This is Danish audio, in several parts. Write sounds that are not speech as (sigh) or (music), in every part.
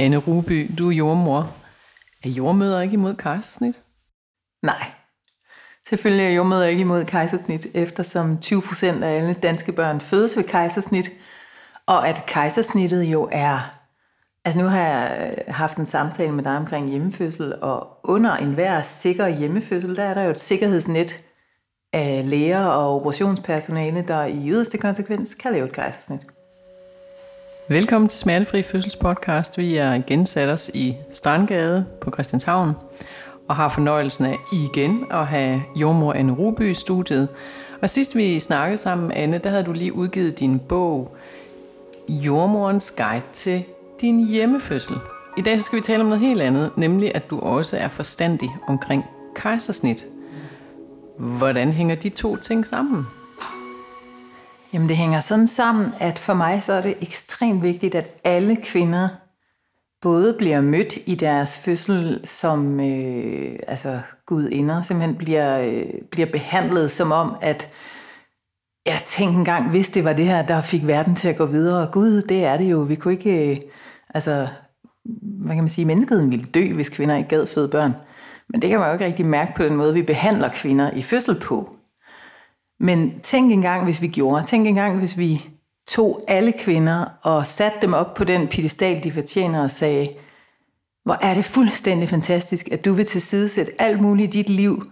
Anne Ruby, du er jordmor. Er jordmøder ikke imod kejsersnit? Nej. Selvfølgelig er jordmøder ikke imod kejsersnit, eftersom 20% af alle danske børn fødes ved kejsersnit, og at kejsersnittet jo er... Altså nu har jeg øh, haft en samtale med dig omkring hjemmefødsel, og under enhver sikker hjemmefødsel, der er der jo et sikkerhedsnet af læger og operationspersonale, der i yderste konsekvens kan lave et kejsersnit. Velkommen til Smertefri Fødselspodcast. Vi er igen sat os i Strandgade på Christianshavn og har fornøjelsen af igen at have jordmor Anne Ruby i studiet. Og sidst vi snakkede sammen, Anne, der havde du lige udgivet din bog Jordmorens Guide til din hjemmefødsel. I dag så skal vi tale om noget helt andet, nemlig at du også er forstandig omkring kejsersnit. Hvordan hænger de to ting sammen? Jamen det hænger sådan sammen, at for mig så er det ekstremt vigtigt, at alle kvinder både bliver mødt i deres fødsel som øh, altså gudinder, simpelthen bliver, øh, bliver behandlet som om, at jeg tænkte engang, hvis det var det her, der fik verden til at gå videre. Gud, det er det jo. Vi kunne ikke, øh, altså, hvad kan man sige, menneskeheden ville dø, hvis kvinder ikke gad føde børn. Men det kan man jo ikke rigtig mærke på den måde, vi behandler kvinder i fødsel på. Men tænk engang, hvis vi gjorde. Tænk engang, hvis vi tog alle kvinder og satte dem op på den pedestal, de fortjener og sagde, hvor er det fuldstændig fantastisk, at du vil tilsidesætte alt muligt i dit liv,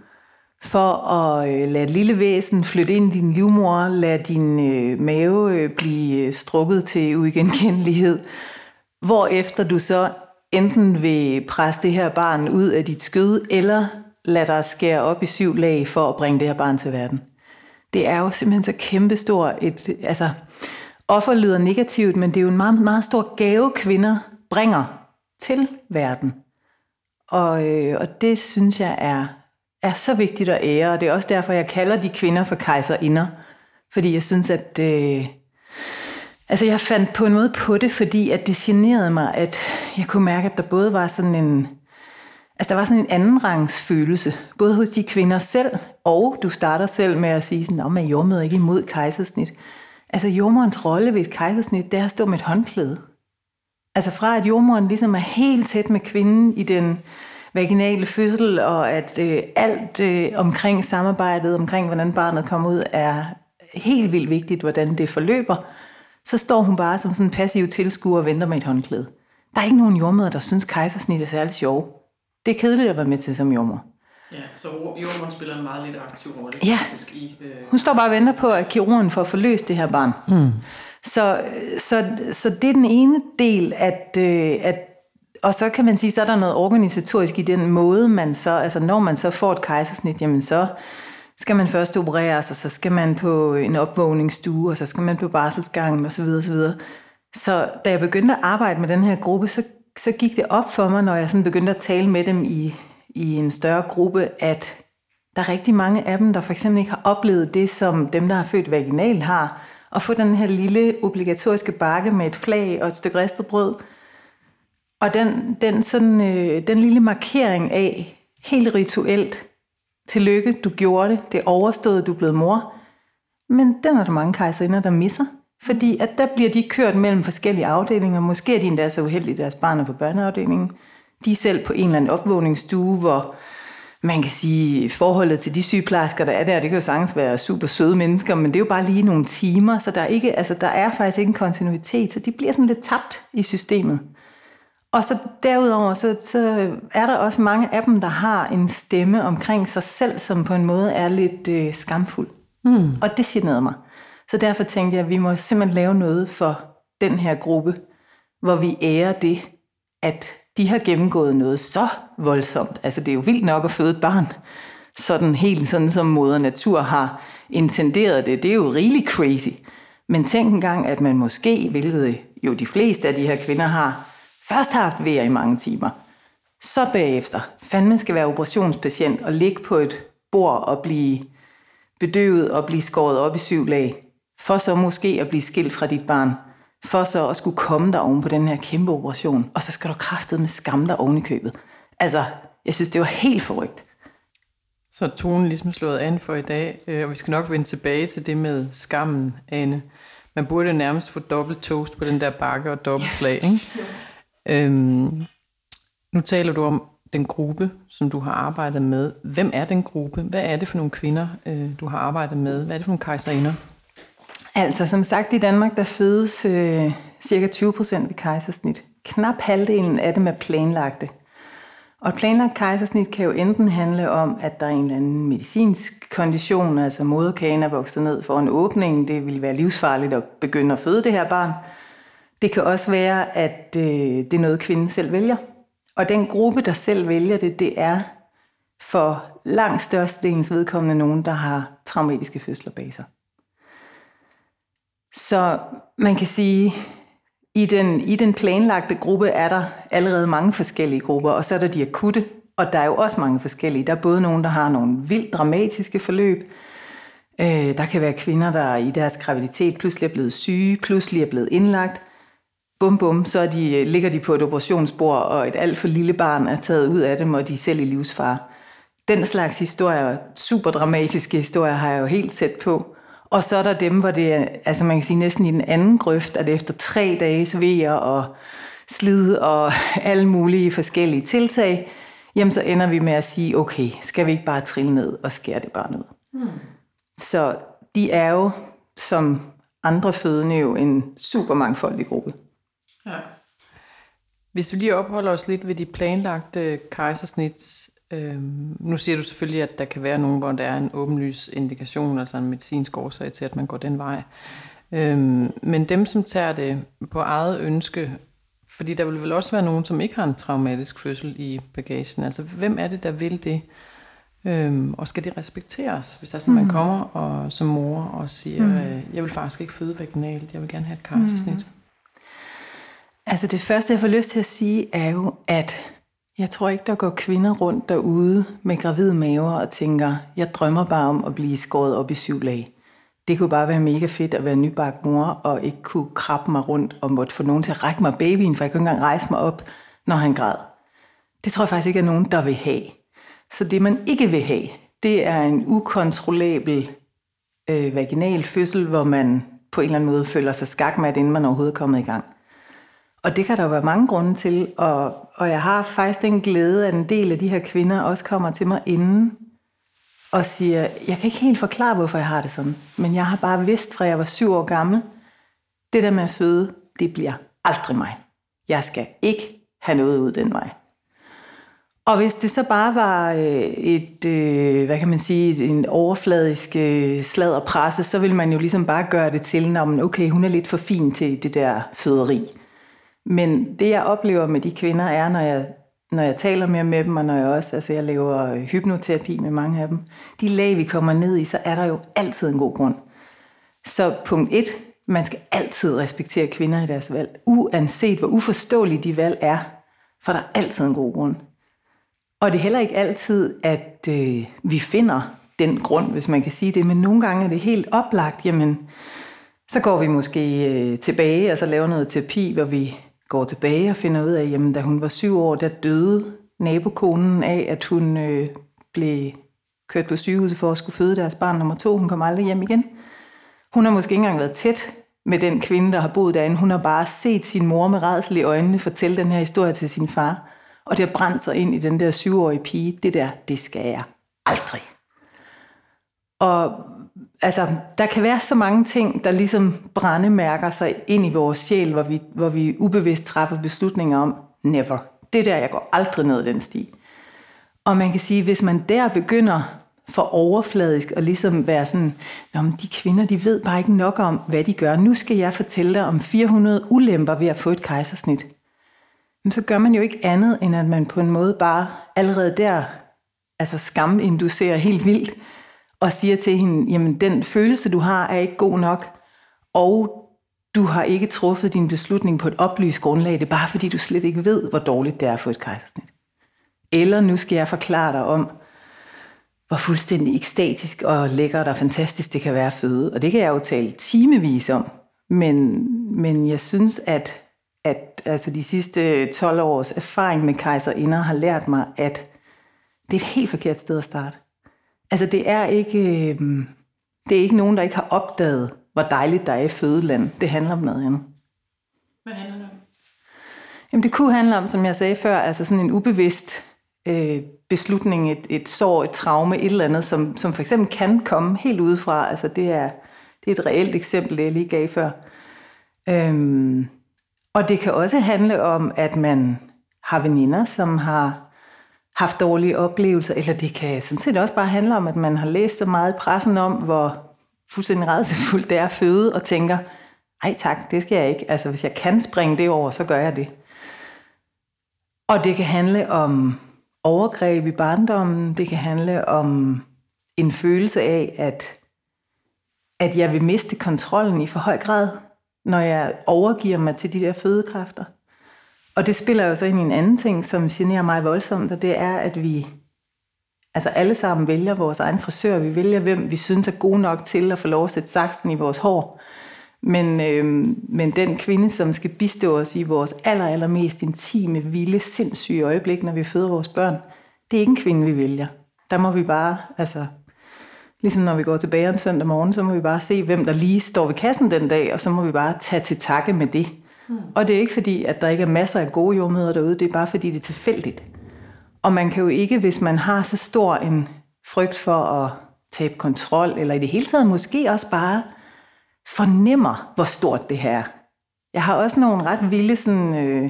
for at øh, lade et lille væsen flytte ind i din livmor, lade din øh, mave øh, blive øh, strukket til uigenkendelighed, efter du så enten vil presse det her barn ud af dit skød, eller lade dig skære op i syv lag for at bringe det her barn til verden det er jo simpelthen så kæmpestor et, altså offer lyder negativt, men det er jo en meget, meget stor gave, kvinder bringer til verden. Og, øh, og det synes jeg er, er så vigtigt at ære, og det er også derfor, jeg kalder de kvinder for kejserinder. Fordi jeg synes, at... Øh, altså jeg fandt på en måde på det, fordi at det generede mig, at jeg kunne mærke, at der både var sådan en Altså der var sådan en anden rangs følelse, både hos de kvinder selv, og du starter selv med at sige sådan, at jordmøder ikke imod kejsersnit. Altså jordmorens rolle ved et kejsersnit, det er at stå med et håndklæde. Altså fra at jordmoren ligesom er helt tæt med kvinden i den vaginale fødsel, og at øh, alt øh, omkring samarbejdet, omkring hvordan barnet kommer ud, er helt vildt vigtigt, hvordan det forløber, så står hun bare som sådan en passiv tilskuer og venter med et håndklæde. Der er ikke nogen jordmøder, der synes kejsersnit er særlig sjov det er kedeligt at være med til som jordmor. Ja, så jordmoren spiller en meget lidt aktiv rolle. Ja, faktisk i, øh... hun står bare og venter på, at kirurgen får forløst det her barn. Mm. Så, så, så det er den ene del, at, øh, at og så kan man sige, så er der noget organisatorisk i den måde, man så, altså når man så får et kejsersnit, jamen så skal man først opereres, og så skal man på en opvågningsstue, og så skal man på barselsgangen osv. osv. Så da jeg begyndte at arbejde med den her gruppe, så så gik det op for mig, når jeg sådan begyndte at tale med dem i, i en større gruppe, at der er rigtig mange af dem, der for eksempel ikke har oplevet det, som dem, der har født vaginalt har, at få den her lille obligatoriske bakke med et flag og et stykke ristet brød. Og den, den, sådan, øh, den lille markering af, helt rituelt, tillykke, du gjorde det, det overstod, du blev mor. Men den er der mange kejserinder, der misser. Fordi at der bliver de kørt mellem forskellige afdelinger. Måske er de endda så uheldige, at deres barn er på børneafdelingen. De er selv på en eller anden opvågningsstue, hvor man kan sige, forholdet til de sygeplejersker, der er der, det kan jo sagtens være super søde mennesker, men det er jo bare lige nogle timer, så der er, ikke, altså, der er faktisk ikke en kontinuitet, så de bliver sådan lidt tabt i systemet. Og så derudover, så, så er der også mange af dem, der har en stemme omkring sig selv, som på en måde er lidt øh, skamfuld. Mm. Og det generede mig. Så derfor tænkte jeg, at vi må simpelthen lave noget for den her gruppe, hvor vi ærer det, at de har gennemgået noget så voldsomt. Altså det er jo vildt nok at føde et barn, sådan helt sådan som moder natur har intenderet det. Det er jo really crazy. Men tænk engang, at man måske, hvilket jo de fleste af de her kvinder har, først har haft vejr i mange timer. Så bagefter, fandme skal være operationspatient og ligge på et bord og blive bedøvet og blive skåret op i syv lag for så måske at blive skilt fra dit barn, for så at skulle komme der oven på den her kæmpe operation, og så skal du kraftet med skam der oven i købet. Altså, jeg synes, det var helt forrygt. Så er tonen ligesom slået an for i dag, øh, og vi skal nok vende tilbage til det med skammen, Anne. Man burde nærmest få dobbelt toast på den der bakke og dobbelt flag, ikke? (laughs) Øhm, nu taler du om den gruppe, som du har arbejdet med. Hvem er den gruppe? Hvad er det for nogle kvinder, øh, du har arbejdet med? Hvad er det for nogle kejserinder? Altså, som sagt, i Danmark, der fødes øh, cirka 20 procent ved kejsersnit. Knap halvdelen af dem er planlagte. Og et planlagt kejsersnit kan jo enten handle om, at der er en eller anden medicinsk kondition, altså moderkagen er vokset ned for en åbning, det vil være livsfarligt at begynde at føde det her barn. Det kan også være, at øh, det er noget, kvinden selv vælger. Og den gruppe, der selv vælger det, det er for langt størstedelens vedkommende nogen, der har traumatiske fødsler bag sig. Så man kan sige, i den, I den planlagte gruppe er der allerede mange forskellige grupper, og så er der de akutte, og der er jo også mange forskellige. Der er både nogen, der har nogle vildt dramatiske forløb. Øh, der kan være kvinder, der i deres graviditet pludselig er blevet syge, pludselig er blevet indlagt. Bum bum, så er de, øh, ligger de på et operationsbord, og et alt for lille barn er taget ud af dem, og de er selv i livsfare. Den slags historier, super dramatiske historier, har jeg jo helt tæt på. Og så er der dem, hvor det er, altså man kan sige næsten i den anden grøft, at efter tre dages vejer og slid (laughs) og alle mulige forskellige tiltag, jamen så ender vi med at sige, okay, skal vi ikke bare trille ned og skære det bare ud? Hmm. Så de er jo, som andre fødende, jo en super mangfoldig gruppe. Ja. Hvis vi lige opholder os lidt ved de planlagte kejsersnits, Øhm, nu siger du selvfølgelig, at der kan være nogen, hvor der er en åbenlys indikation, altså en medicinsk årsag til, at man går den vej. Øhm, men dem, som tager det på eget ønske, fordi der vil vel også være nogen, som ikke har en traumatisk fødsel i bagagen. Altså, hvem er det, der vil det? Øhm, og skal det respekteres, hvis der sådan, mm. man kommer og, som mor og siger, mm. øh, jeg vil faktisk ikke føde vaginalt, jeg vil gerne have et kejsersnit? Mm. Altså det første, jeg får lyst til at sige, er jo, at jeg tror ikke, der går kvinder rundt derude med gravide maver og tænker, jeg drømmer bare om at blive skåret op i syv lag. Det kunne bare være mega fedt at være nybagt mor og ikke kunne krabbe mig rundt og måtte få nogen til at række mig babyen, for jeg kunne ikke engang rejse mig op, når han græd. Det tror jeg faktisk ikke er nogen, der vil have. Så det man ikke vil have, det er en ukontrollabel øh, vaginal fødsel, hvor man på en eller anden måde føler sig skakmat, inden man overhovedet er kommet i gang. Og det kan der jo være mange grunde til, og, og jeg har faktisk den glæde, at en del af de her kvinder også kommer til mig inden og siger, jeg kan ikke helt forklare, hvorfor jeg har det sådan, men jeg har bare vidst, fra jeg var syv år gammel, det der med at føde, det bliver aldrig mig. Jeg skal ikke have noget ud den vej. Og hvis det så bare var øh, et, øh, hvad kan man sige, en overfladisk øh, presse, så vil man jo ligesom bare gøre det til, når okay, hun er lidt for fin til det der føderi. Men det jeg oplever med de kvinder er, når jeg, når jeg taler mere med dem, og når jeg også, altså jeg laver øh, hypnoterapi med mange af dem, de lag vi kommer ned i, så er der jo altid en god grund. Så punkt et, man skal altid respektere kvinder i deres valg, uanset hvor uforståelige de valg er, for der er altid en god grund. Og det er heller ikke altid, at øh, vi finder den grund, hvis man kan sige det, men nogle gange er det helt oplagt, jamen, så går vi måske øh, tilbage og så laver noget terapi, hvor vi går tilbage og finder ud af, at da hun var syv år, der døde nabokonen af, at hun øh, blev kørt på sygehuset for at skulle føde deres barn nummer to. Hun kom aldrig hjem igen. Hun har måske ikke engang været tæt med den kvinde, der har boet derinde. Hun har bare set sin mor med redsel i øjnene fortælle den her historie til sin far. Og det har brændt sig ind i den der syvårige pige. Det der, det skal jeg aldrig. Og altså, der kan være så mange ting, der ligesom brændemærker sig ind i vores sjæl, hvor vi, hvor vi ubevidst træffer beslutninger om, never. Det der, jeg går aldrig ned den sti. Og man kan sige, hvis man der begynder for overfladisk og ligesom være sådan, Nå, men de kvinder, de ved bare ikke nok om, hvad de gør. Nu skal jeg fortælle dig om 400 ulemper ved at få et kejsersnit. Men så gør man jo ikke andet, end at man på en måde bare allerede der, altså skaminducerer helt vildt, og siger til hende, jamen den følelse, du har, er ikke god nok, og du har ikke truffet din beslutning på et oplyst grundlag, det er bare fordi, du slet ikke ved, hvor dårligt det er for et kejsersnit. Eller nu skal jeg forklare dig om, hvor fuldstændig ekstatisk og lækkert og fantastisk det kan være at føde. Og det kan jeg jo tale timevis om. Men, men jeg synes, at, at altså de sidste 12 års erfaring med kejserinder har lært mig, at det er et helt forkert sted at starte. Altså det er ikke, øh, det er ikke nogen, der ikke har opdaget, hvor dejligt der er i fødeland. Det handler om noget andet. Hvad handler det om? Jamen det kunne handle om, som jeg sagde før, altså sådan en ubevidst øh, beslutning, et, et sår, et traume, et eller andet, som, som for eksempel kan komme helt udefra. Altså det er, det er et reelt eksempel, det jeg lige gav før. Øhm, og det kan også handle om, at man har veninder, som har haft dårlige oplevelser, eller det kan sådan set også bare handle om, at man har læst så meget i pressen om, hvor fuldstændig redselsfuldt det er at føde, og tænker, ej tak, det skal jeg ikke. Altså hvis jeg kan springe det over, så gør jeg det. Og det kan handle om overgreb i barndommen, det kan handle om en følelse af, at, at jeg vil miste kontrollen i for høj grad, når jeg overgiver mig til de der fødekræfter. Og det spiller jo så ind i en anden ting, som generer mig voldsomt, og det er, at vi altså alle sammen vælger vores egen frisør. Vi vælger, hvem vi synes er god nok til at få lov at sætte saksen i vores hår. Men, øh, men den kvinde, som skal bistå os i vores aller, aller mest intime, vilde, sindssyge øjeblik, når vi føder vores børn, det er ikke en kvinde, vi vælger. Der må vi bare, altså, ligesom når vi går tilbage en søndag morgen, så må vi bare se, hvem der lige står ved kassen den dag, og så må vi bare tage til takke med det. Og det er ikke fordi, at der ikke er masser af gode jordmøder derude, det er bare fordi, det er tilfældigt. Og man kan jo ikke, hvis man har så stor en frygt for at tabe kontrol, eller i det hele taget måske også bare fornemmer, hvor stort det her er. Jeg har også nogle ret vilde, sådan, øh,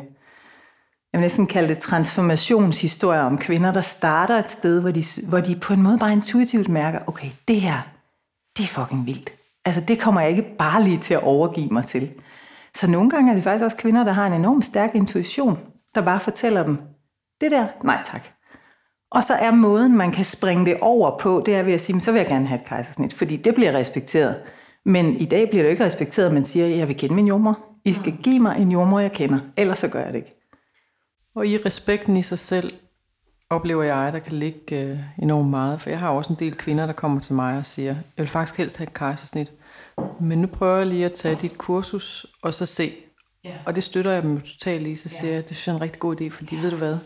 jeg vil næsten kalde det transformationshistorier om kvinder, der starter et sted, hvor de, hvor de på en måde bare intuitivt mærker, okay, det her, det er fucking vildt. Altså det kommer jeg ikke bare lige til at overgive mig til. Så nogle gange er det faktisk også kvinder, der har en enorm stærk intuition, der bare fortæller dem, det der, nej tak. Og så er måden, man kan springe det over på, det er ved at sige, så vil jeg gerne have et kejsersnit, fordi det bliver respekteret. Men i dag bliver det ikke respekteret, at man siger, jeg vil kende min jordmor. I skal mm. give mig en jordmor, jeg kender, ellers så gør jeg det ikke. Og i respekten i sig selv, oplever jeg, der kan ligge øh, enormt meget. For jeg har også en del kvinder, der kommer til mig og siger, jeg vil faktisk helst have et kejsersnit. Men nu prøver jeg lige at tage dit kursus, og så se. Yeah. Og det støtter jeg dem totalt i, så siger yeah. jeg, det synes jeg er en rigtig god idé, fordi yeah. ved du hvad,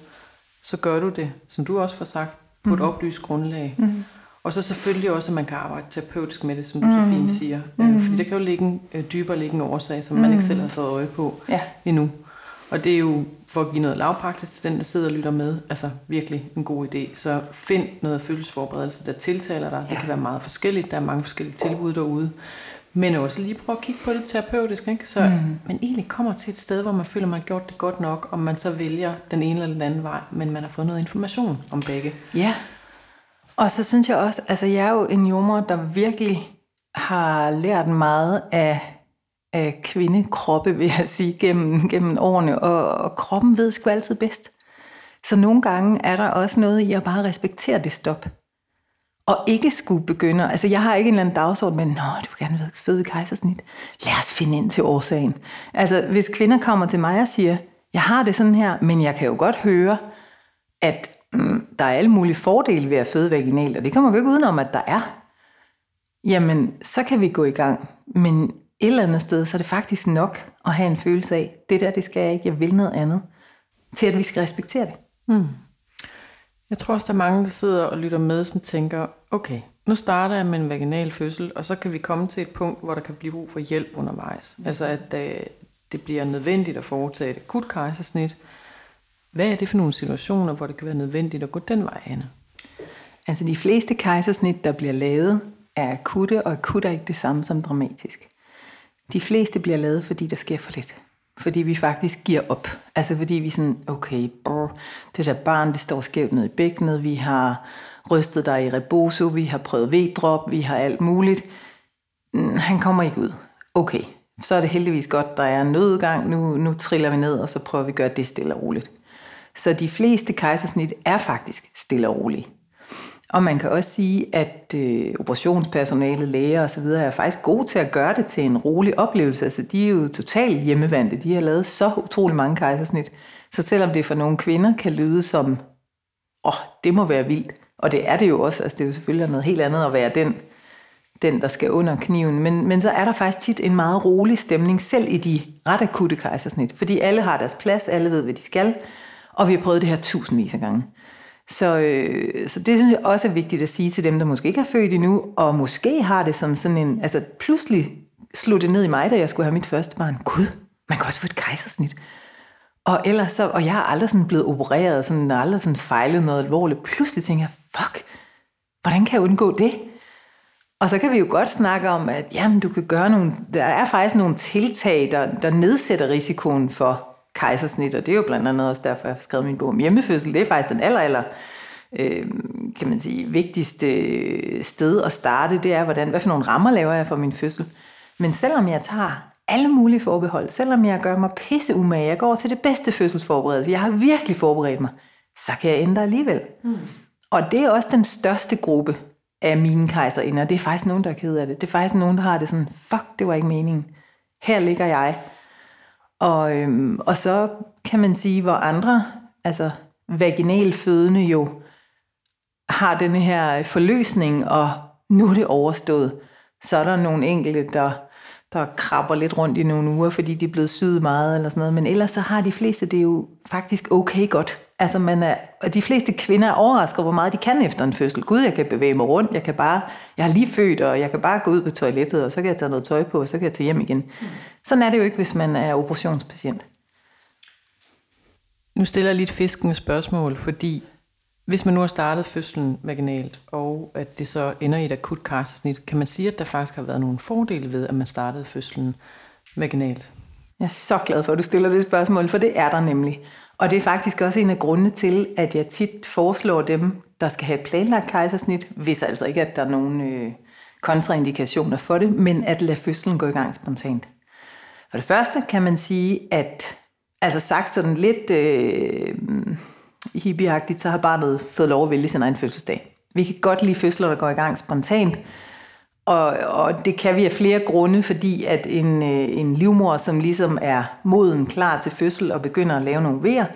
så gør du det, som du også får sagt, på mm. et oplyst grundlag. Mm. Og så selvfølgelig også, at man kan arbejde terapeutisk med det, som du mm. så fint siger. Mm. Fordi der kan jo ligge en øh, dybere liggende årsag, som mm. man ikke selv har fået øje på ja. endnu. Og det er jo for at give noget lavpraktisk til den, der sidder og lytter med, altså virkelig en god idé. Så find noget følelsesforberedelse, der tiltaler dig. Ja. Det kan være meget forskelligt. Der er mange forskellige tilbud derude. Men også lige prøve at kigge på det terapeutisk, ikke? så mm. man egentlig kommer til et sted, hvor man føler, man har gjort det godt nok, og man så vælger den ene eller den anden vej, men man har fået noget information om begge. Ja, og så synes jeg også, altså jeg er jo en jommer, der virkelig har lært meget af, af kvindekroppe, vil jeg sige, gennem, gennem årene, og, og kroppen ved sgu altid bedst. Så nogle gange er der også noget i at bare respektere det stop og ikke skulle begynde, altså jeg har ikke en eller anden dagsorden, men nå, du vil gerne føde kejsersnit. Lad os finde ind til årsagen. Altså hvis kvinder kommer til mig og siger, jeg har det sådan her, men jeg kan jo godt høre, at mm, der er alle mulige fordele ved at føde vaginalt, og det kommer vi ikke udenom, at der er. Jamen, så kan vi gå i gang. Men et eller andet sted, så er det faktisk nok at have en følelse af, det der, det skal jeg ikke, jeg vil noget andet, til at vi skal respektere det. Mm. Jeg tror også, der er mange, der sidder og lytter med, som tænker, okay, nu starter jeg med en vaginal fødsel, og så kan vi komme til et punkt, hvor der kan blive brug for hjælp undervejs. Altså at øh, det bliver nødvendigt at foretage et akut kejsersnit. Hvad er det for nogle situationer, hvor det kan være nødvendigt at gå den vej, Anne? Altså de fleste kejsersnit, der bliver lavet, er akutte, og akut er ikke det samme som dramatisk. De fleste bliver lavet, fordi der sker for lidt fordi vi faktisk giver op. Altså fordi vi sådan, okay, brr, det der barn, det står skævt ned i bækkenet, vi har rystet dig i reboso, vi har prøvet V-drop, vi har alt muligt. Mm, han kommer ikke ud. Okay, så er det heldigvis godt, der er en nødgang, nu, nu triller vi ned, og så prøver vi at gøre det stille og roligt. Så de fleste kejsersnit er faktisk stille og roligt. Og man kan også sige, at øh, operationspersonalet, læger osv. er faktisk gode til at gøre det til en rolig oplevelse. Altså, de er jo totalt hjemmevandte. De har lavet så utrolig mange kejsersnit. Så selvom det for nogle kvinder kan lyde som, åh, oh, det må være vildt. Og det er det jo også. Altså, det er jo selvfølgelig noget helt andet at være den, den der skal under kniven. Men, men så er der faktisk tit en meget rolig stemning, selv i de ret akutte kejsersnit. Fordi alle har deres plads, alle ved, hvad de skal. Og vi har prøvet det her tusindvis af gange. Så, øh, så det synes jeg også er vigtigt at sige til dem, der måske ikke har født endnu, og måske har det som sådan en, altså pludselig slog det ned i mig, da jeg skulle have mit første barn. Gud, man kan også få et kejsersnit. Og ellers så, og jeg har aldrig sådan blevet opereret, sådan, aldrig sådan fejlet noget alvorligt. Pludselig tænker jeg, fuck, hvordan kan jeg undgå det? Og så kan vi jo godt snakke om, at jamen, du kan gøre nogle, der er faktisk nogle tiltag, der, der nedsætter risikoen for kejsersnit, og det er jo blandt andet også derfor, jeg har skrevet min bog om hjemmefødsel. Det er faktisk den aller, aller øh, kan man sige, vigtigste sted at starte, det er, hvordan, hvad for nogle rammer laver jeg for min fødsel. Men selvom jeg tager alle mulige forbehold, selvom jeg gør mig pisse umage, jeg går til det bedste fødselsforberedelse, jeg har virkelig forberedt mig, så kan jeg ændre alligevel. Mm. Og det er også den største gruppe af mine kejserinder. Det er faktisk nogen, der er ked af det. Det er faktisk nogen, der har det sådan, fuck, det var ikke meningen. Her ligger jeg. Og, øhm, og så kan man sige, hvor andre, altså vaginalfødende jo, har den her forløsning, og nu er det overstået. Så er der nogle enkelte, der der krabber lidt rundt i nogle uger, fordi de er blevet syet meget eller sådan noget. Men ellers så har de fleste det jo faktisk okay godt. Altså man er, og de fleste kvinder er overrasket hvor meget de kan efter en fødsel. Gud, jeg kan bevæge mig rundt, jeg kan bare, jeg har lige født, og jeg kan bare gå ud på toilettet, og så kan jeg tage noget tøj på, og så kan jeg tage hjem igen. Mm. Sådan er det jo ikke, hvis man er operationspatient. Nu stiller jeg lige et fiskende spørgsmål, fordi hvis man nu har startet fødslen vaginalt, og at det så ender i et akut karsersnit, kan man sige, at der faktisk har været nogle fordele ved, at man startede fødslen vaginalt? Jeg er så glad for, at du stiller det spørgsmål, for det er der nemlig. Og det er faktisk også en af grundene til, at jeg tit foreslår dem, der skal have planlagt kejsersnit, hvis altså ikke, at der er nogen øh, kontraindikationer for det, men at lade fødslen gå i gang spontant. For det første kan man sige, at altså sagt sådan lidt øh, hippieagtigt, så har barnet fået lov at vælge sin egen fødselsdag. Vi kan godt lide fødsler, der går i gang spontant, og, og det kan vi af flere grunde, fordi at en, øh, en livmor, som ligesom er moden klar til fødsel og begynder at lave nogle vejer,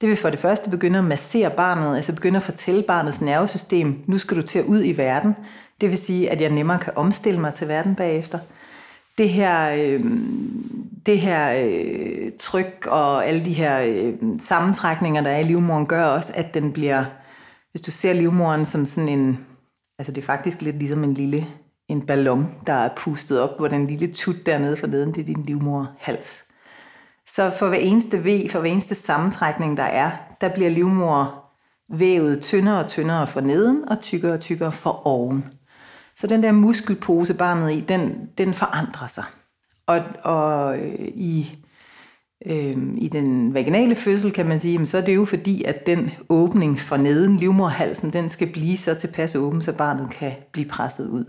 det vil for det første begynde at massere barnet, altså begynde at fortælle barnets nervesystem, nu skal du til at ud i verden. Det vil sige, at jeg nemmere kan omstille mig til verden bagefter. Det her, øh, det her øh, tryk og alle de her øh, sammentrækninger, der er i livmoren, gør også, at den bliver, hvis du ser livmoren som sådan en, altså det er faktisk lidt ligesom en lille en ballon, der er pustet op, hvor den lille tut dernede for neden, det er din livmorhals. Så for hver eneste V, for hver eneste sammentrækning, der er, der bliver livmor vævet tyndere og tyndere for neden, og tykkere og tykkere for oven. Så den der muskelpose barnet i, den, den forandrer sig. Og, og øh, i, øh, i den vaginale fødsel kan man sige, så er det jo fordi, at den åbning for neden, livmorhalsen, den skal blive så tilpas åben, så barnet kan blive presset ud.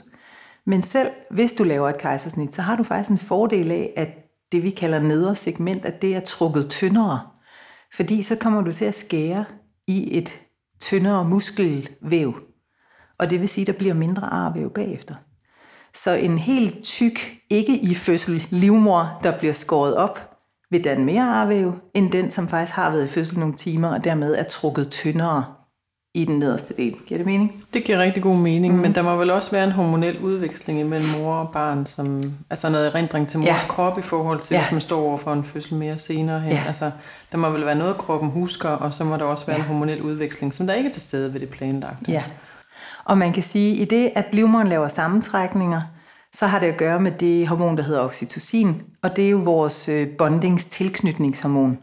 Men selv hvis du laver et kejsersnit, så har du faktisk en fordel af, at det vi kalder nedre segment, at det er trukket tyndere. Fordi så kommer du til at skære i et tyndere muskelvæv. Og det vil sige, at der bliver mindre arvæv bagefter. Så en helt tyk, ikke i fødsel livmor, der bliver skåret op, vil danne mere arvæv, end den, som faktisk har været i fødsel nogle timer, og dermed er trukket tyndere i den nederste del. Giver det mening? Det giver rigtig god mening, mm. men der må vel også være en hormonel udveksling imellem mor og barn, som altså noget erindring til mors ja. krop i forhold til, ja. hvis man står over for en fødsel mere senere hen. Ja. Altså, der må vel være noget, kroppen husker, og så må der også være ja. en hormonel udveksling, som der ikke er til stede ved det planlagte. Ja, og man kan sige, at i det, at livmoderen laver sammentrækninger, så har det at gøre med det hormon, der hedder oxytocin, og det er jo vores øh, bondings-tilknytningshormon.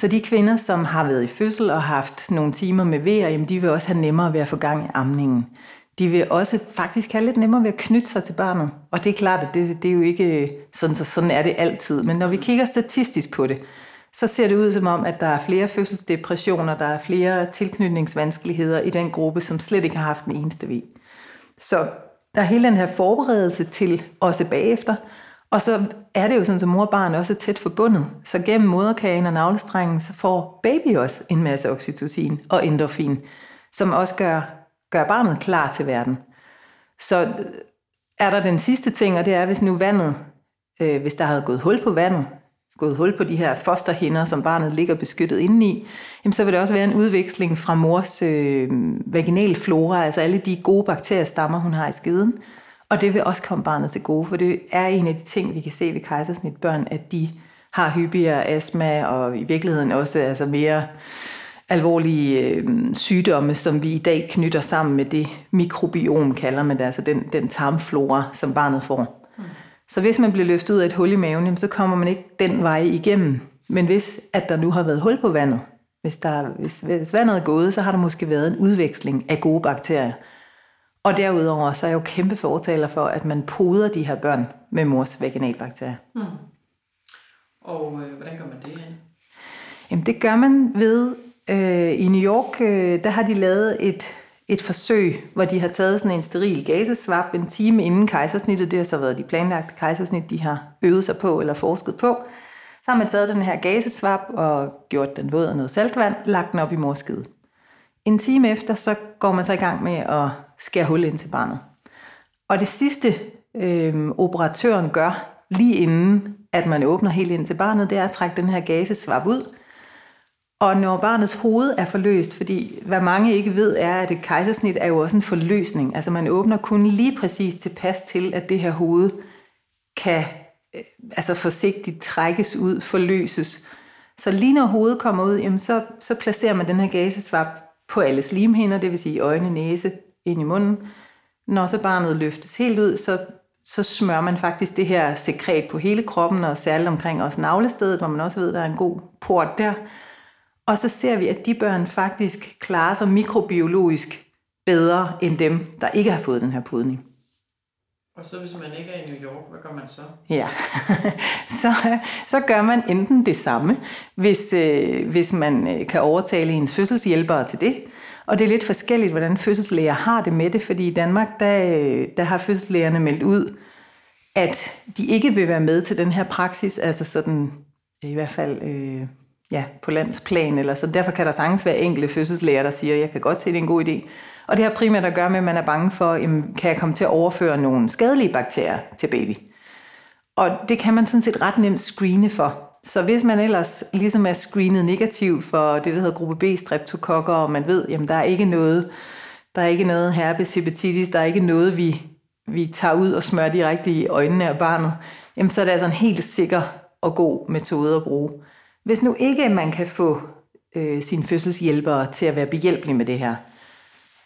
Så de kvinder, som har været i fødsel og haft nogle timer med vejr, jamen de vil også have nemmere ved at få gang i amningen. De vil også faktisk have lidt nemmere ved at knytte sig til barnet. Og det er klart, at det, det er jo ikke øh, sådan, så sådan er det altid. Men når vi kigger statistisk på det, så ser det ud som om, at der er flere fødselsdepressioner, der er flere tilknytningsvanskeligheder i den gruppe, som slet ikke har haft den eneste ved. Så der er hele den her forberedelse til også bagefter, og så er det jo sådan, at mor og barn også er tæt forbundet. Så gennem moderkagen og navlestrengen, så får baby også en masse oxytocin og endorfin, som også gør, gør barnet klar til verden. Så øh, er der den sidste ting, og det er, hvis nu vandet, øh, hvis der havde gået hul på vandet, gået hul på de her fosterhinder, som barnet ligger beskyttet indeni, jamen så vil det også være en udveksling fra mors øh, vaginal flora, altså alle de gode bakteriestammer, hun har i skeden, og det vil også komme barnet til gode, for det er en af de ting, vi kan se ved kejsersnitbørn, at de har hyppigere astma, og i virkeligheden også altså mere alvorlige øh, sygdomme, som vi i dag knytter sammen med det mikrobiom, kalder man det, altså den, den tarmflora, som barnet får. Mm. Så hvis man bliver løftet ud af et hul i maven, så kommer man ikke den vej igennem Men hvis at der nu har været hul på vandet, hvis, der, hvis, hvis vandet er gået, så har der måske været en udveksling af gode bakterier. Og derudover så er jeg jo kæmpe fortaler for, at man poder de her børn med mors vaginalbakterier. Mm. Og øh, hvordan gør man det? Jamen det gør man ved, øh, i New York, øh, der har de lavet et, et forsøg, hvor de har taget sådan en steril gasesvap en time inden kejsersnittet. Det har så været de planlagte kejsersnit, de har øvet sig på eller forsket på. Så har man taget den her gasesvap og gjort den våd af noget saltvand, lagt den op i morskede. En time efter, så går man så i gang med at skære hul ind til barnet. Og det sidste, øh, operatøren gør, lige inden at man åbner helt ind til barnet, det er at trække den her gasesvap ud. Og når barnets hoved er forløst, fordi hvad mange ikke ved er, at et kejsersnit er jo også en forløsning. Altså man åbner kun lige præcis tilpas til, at det her hoved kan øh, altså forsigtigt trækkes ud, forløses. Så lige når hovedet kommer ud, jamen så, så placerer man den her gasesvap på alle slimhinder, det vil sige øjne, næse, ind i munden. Når så barnet løftes helt ud, så, så smører man faktisk det her sekret på hele kroppen, og særligt omkring også navlestedet, hvor man også ved, at der er en god port der. Og så ser vi, at de børn faktisk klarer sig mikrobiologisk bedre end dem, der ikke har fået den her podning. Og så hvis man ikke er i New York, hvad gør man så? Ja, (laughs) så, så gør man enten det samme, hvis, øh, hvis man øh, kan overtale ens fødselshjælpere til det. Og det er lidt forskelligt, hvordan fødselslæger har det med det, fordi i Danmark, der, øh, der har fødselslægerne meldt ud, at de ikke vil være med til den her praksis, altså sådan øh, i hvert fald øh, ja, på landsplan, eller så derfor kan der sagtens være enkelte fødselslæger, der siger, jeg kan godt se, det er en god idé. Og det har primært at gøre med, at man er bange for, jamen, kan jeg komme til at overføre nogle skadelige bakterier til baby? Og det kan man sådan set ret nemt screene for. Så hvis man ellers ligesom er screenet negativ for det, der hedder gruppe B streptokokker, og man ved, jamen der er ikke noget, der er ikke noget herpes hepatitis, der er ikke noget, vi, vi tager ud og smører direkte i øjnene af barnet, jamen så er det altså en helt sikker og god metode at bruge. Hvis nu ikke man kan få øh, sine fødselshjælpere til at være behjælpelige med det her,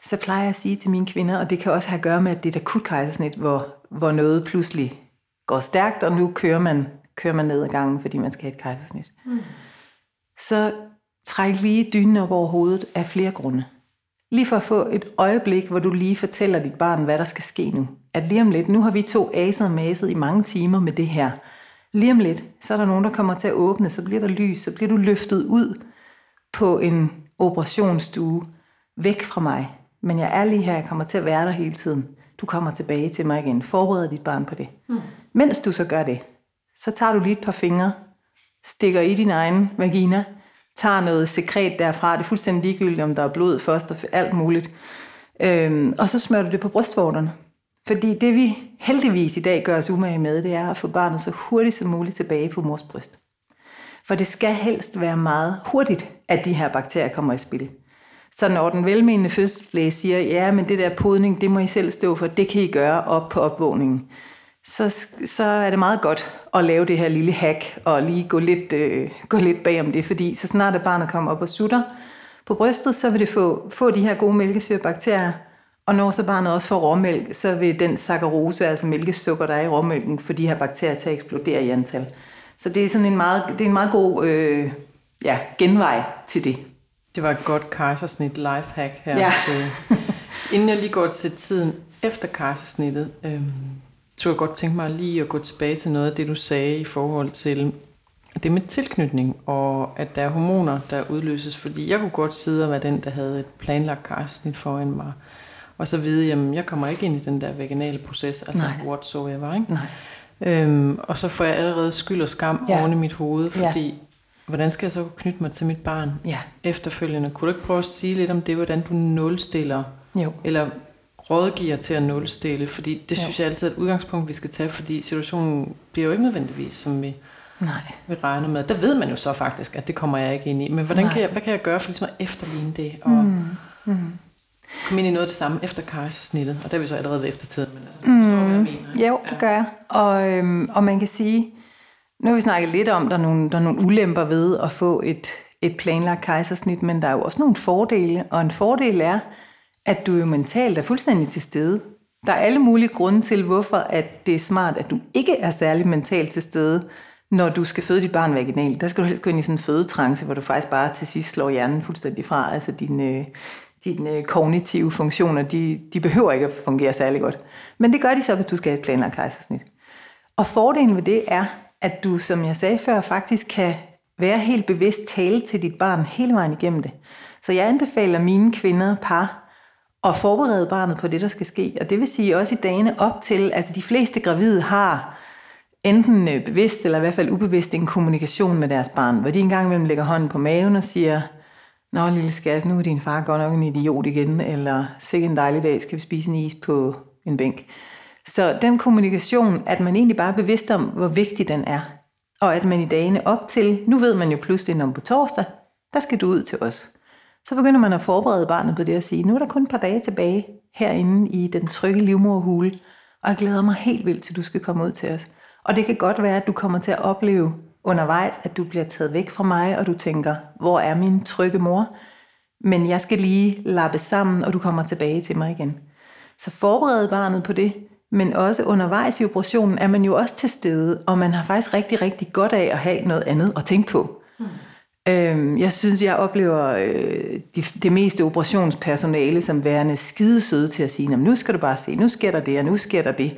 så plejer jeg at sige til mine kvinder, og det kan også have at gøre med, at det er et akut kejsersnit, hvor, hvor noget pludselig går stærkt, og nu kører man, kører man ned ad gangen, fordi man skal have et kejsersnit. Mm. Så træk lige dynen op over hovedet af flere grunde. Lige for at få et øjeblik, hvor du lige fortæller dit barn, hvad der skal ske nu. At lige om lidt, nu har vi to aset og maset i mange timer med det her. Lige om lidt, så er der nogen, der kommer til at åbne, så bliver der lys, så bliver du løftet ud på en operationsstue, væk fra mig. Men jeg er lige her, jeg kommer til at være der hele tiden. Du kommer tilbage til mig igen. Forbered dit barn på det. Mm. Mens du så gør det, så tager du lige et par fingre, stikker i din egen vagina, tager noget sekret derfra. Det er fuldstændig ligegyldigt, om der er blod først og alt muligt. Øhm, og så smører du det på brystvorterne. Fordi det vi heldigvis i dag gør os umage med, det er at få barnet så hurtigt som muligt tilbage på mors bryst. For det skal helst være meget hurtigt, at de her bakterier kommer i spil. Så når den velmenende fødselslæge siger, ja, men det der podning, det må I selv stå for, det kan I gøre op på opvågningen, så, så er det meget godt at lave det her lille hack og lige gå lidt, øh, gå lidt bag om det, fordi så snart at barnet kommer op og sutter på brystet, så vil det få, få de her gode mælkesyrebakterier, og når så barnet også får råmælk, så vil den saccharose, altså mælkesukker, der er i råmælken, få de her bakterier til at eksplodere i antal. Så det er sådan en meget, det er en meget god øh, ja, genvej til det. Det var et godt kejsersnit lifehack her. Ja. Til, inden jeg lige går til tiden efter kejsersnittet, øhm, så jeg godt tænke mig lige at gå tilbage til noget af det, du sagde i forhold til det med tilknytning, og at der er hormoner, der udløses. Fordi jeg kunne godt sidde og være den, der havde et planlagt kejsersnit foran mig, og så vide, jamen jeg kommer ikke ind i den der vaginale proces, altså Nej. whatsoever, ikke? Nej. Øhm, og så får jeg allerede skyld og skam ja. oven i mit hoved, fordi. Hvordan skal jeg så knytte mig til mit barn ja. efterfølgende? Kunne du ikke prøve at sige lidt om det, hvordan du nulstiller? Jo. Eller rådgiver til at nulstille? Fordi det jo. synes jeg altid er et udgangspunkt, vi skal tage, fordi situationen bliver jo ikke nødvendigvis, som vi, Nej. vi regner med. Der ved man jo så faktisk, at det kommer jeg ikke ind i. Men hvordan kan jeg, hvad kan jeg gøre for ligesom at efterligne det? Og, mm. Mm komme ind i noget af det samme efter kejsersnittet, og der er vi så allerede ved eftertiden, men altså, mm. forstår, hvad jeg mener. Jo, det gør jeg. Og, øhm, og man kan sige, nu har vi snakket lidt om, der er nogle, der er nogle ulemper ved at få et, et planlagt kejsersnit, men der er jo også nogle fordele, og en fordel er, at du jo mentalt er fuldstændig til stede. Der er alle mulige grunde til, hvorfor at det er smart, at du ikke er særlig mentalt til stede, når du skal føde dit barn vaginalt, der skal du helst gå ind i sådan en fødetrance, hvor du faktisk bare til sidst slår hjernen fuldstændig fra. Altså dine, øh, dine øh, kognitive funktioner, de, de behøver ikke at fungere særlig godt. Men det gør de så, hvis du skal have et planlagt kejsersnit. Og fordelen ved det er, at du, som jeg sagde før, faktisk kan være helt bevidst tale til dit barn hele vejen igennem det. Så jeg anbefaler mine kvinder, par, at forberede barnet på det, der skal ske. Og det vil sige også i dagene op til, altså de fleste gravide har enten øh, bevidst eller i hvert fald ubevidst en kommunikation med deres barn, hvor de engang imellem lægger hånden på maven og siger, Nå lille skat, nu er din far godt nok en idiot igen, eller sikkert en dejlig dag, skal vi spise en is på en bænk. Så den kommunikation, at man egentlig bare er bevidst om, hvor vigtig den er, og at man i dagene op til, nu ved man jo pludselig, om på torsdag, der skal du ud til os. Så begynder man at forberede barnet på det at sige, nu er der kun et par dage tilbage herinde i den trygge livmorhule, og jeg glæder mig helt vildt til, du skal komme ud til os. Og det kan godt være, at du kommer til at opleve undervejs, at du bliver taget væk fra mig, og du tænker, hvor er min trygge mor? Men jeg skal lige lappe sammen, og du kommer tilbage til mig igen. Så forbered barnet på det, men også undervejs i operationen er man jo også til stede, og man har faktisk rigtig, rigtig godt af at have noget andet at tænke på. Mm. Øhm, jeg synes, jeg oplever øh, det, det meste operationspersonale som værende skidesøde til at sige, nu skal du bare se, nu sker der det, og nu sker der det.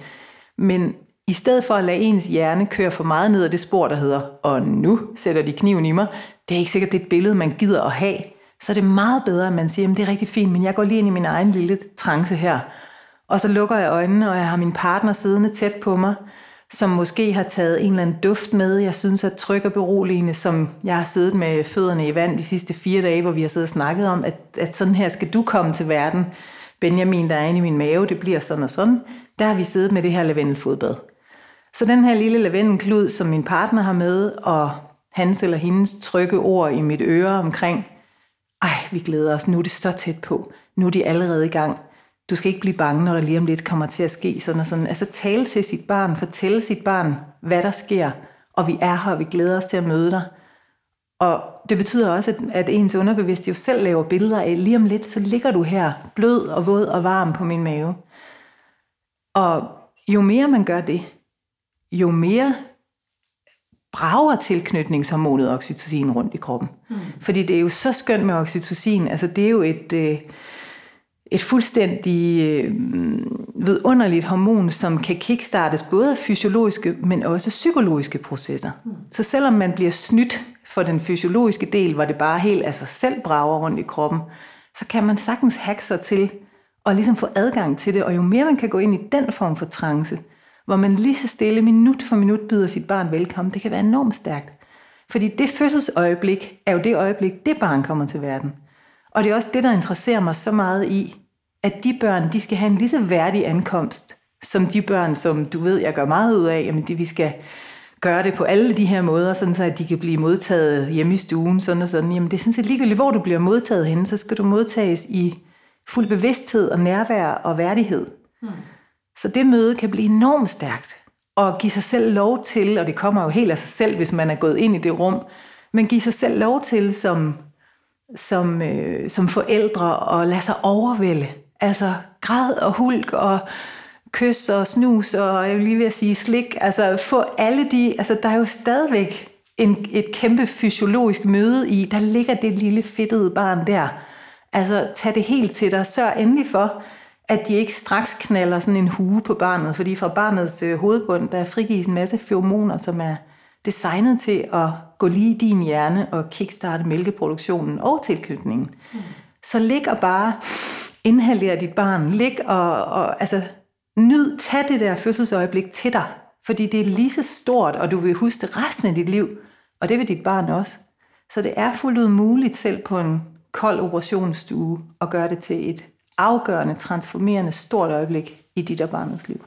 Men i stedet for at lade ens hjerne køre for meget ned ad det spor, der hedder, og nu sætter de kniven i mig, det er ikke sikkert, det er et billede, man gider at have. Så er det meget bedre, at man siger, at det er rigtig fint, men jeg går lige ind i min egen lille trance her. Og så lukker jeg øjnene, og jeg har min partner siddende tæt på mig, som måske har taget en eller anden duft med, jeg synes er tryg og beroligende, som jeg har siddet med fødderne i vand de sidste fire dage, hvor vi har siddet og snakket om, at, at sådan her skal du komme til verden. Benjamin, der er inde i min mave, det bliver sådan og sådan. Der har vi siddet med det her lavendelfodbad. Så den her lille lavendelklud, som min partner har med, og hans eller hendes trygge ord i mit øre omkring, ej, vi glæder os, nu er det så tæt på, nu er de allerede i gang. Du skal ikke blive bange, når der lige om lidt kommer til at ske sådan og sådan. Altså tale til sit barn, fortælle sit barn, hvad der sker, og vi er her, og vi glæder os til at møde dig. Og det betyder også, at, at ens underbevidste jo selv laver billeder af, lige om lidt, så ligger du her, blød og våd og varm på min mave. Og jo mere man gør det, jo mere brager tilknytningshormonet oxytocin rundt i kroppen. Mm. Fordi det er jo så skønt med oxytocin. Altså det er jo et, øh, et fuldstændig øh, vidunderligt hormon, som kan kickstartes både af fysiologiske, men også psykologiske processer. Mm. Så selvom man bliver snydt for den fysiologiske del, hvor det bare helt af sig selv brager rundt i kroppen, så kan man sagtens hacke sig til og ligesom få adgang til det. Og jo mere man kan gå ind i den form for trance, hvor man lige så stille minut for minut byder sit barn velkommen, det kan være enormt stærkt. Fordi det fødselsøjeblik er jo det øjeblik, det barn kommer til verden. Og det er også det, der interesserer mig så meget i, at de børn, de skal have en lige så værdig ankomst, som de børn, som du ved, jeg gør meget ud af, jamen de, vi skal gøre det på alle de her måder, sådan så at de kan blive modtaget hjemme i stuen, sådan og sådan. Jamen det er sådan set ligegyldigt, hvor du bliver modtaget henne, så skal du modtages i fuld bevidsthed og nærvær og værdighed. Hmm. Så det møde kan blive enormt stærkt. Og give sig selv lov til, og det kommer jo helt af sig selv, hvis man er gået ind i det rum, men give sig selv lov til som, som, øh, som forældre og lade sig overvælde. Altså græd og hulk og kys og snus og jeg vil lige ved at sige slik. Altså få alle de, altså der er jo stadigvæk en, et kæmpe fysiologisk møde i, der ligger det lille fedtede barn der. Altså tag det helt til dig. Sørg endelig for, at de ikke straks knaller sådan en hue på barnet, fordi fra barnets øh, hovedbund, der frigives en masse feromoner, som er designet til at gå lige i din hjerne og kickstarte mælkeproduktionen og tilknytningen. Mm. Så lig og bare inhaler dit barn. Lig og, og altså, nyd, tag det der fødselsøjeblik til dig, fordi det er lige så stort, og du vil huske det resten af dit liv, og det vil dit barn også. Så det er fuldt ud muligt selv på en kold operationsstue at gøre det til et afgørende, transformerende, stort øjeblik i dit og barnets liv.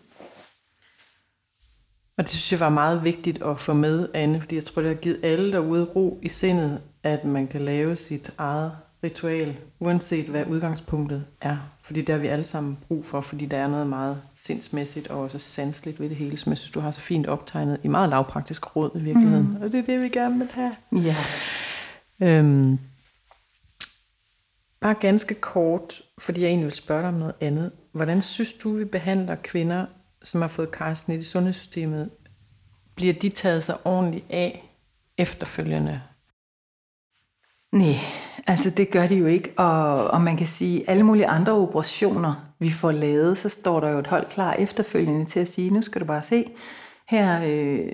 Og det synes jeg var meget vigtigt at få med, Anne, fordi jeg tror, det har givet alle derude ro i sindet, at man kan lave sit eget ritual, uanset hvad udgangspunktet er. Fordi det har vi alle sammen brug for, fordi der er noget meget sindsmæssigt og også sansligt ved det hele, som jeg synes, du har så fint optegnet i meget lavpraktisk råd i virkeligheden. Mm. Og det er det, vi gerne vil have. Ja. Øhm, Bare ganske kort, fordi jeg egentlig vil spørge dig om noget andet. Hvordan synes du, vi behandler kvinder, som har fået karsten i sundhedssystemet, bliver de taget sig ordentligt af efterfølgende? Nej, altså det gør de jo ikke. Og, og man kan sige, alle mulige andre operationer, vi får lavet, så står der jo et hold klar efterfølgende til at sige, nu skal du bare se, her øh,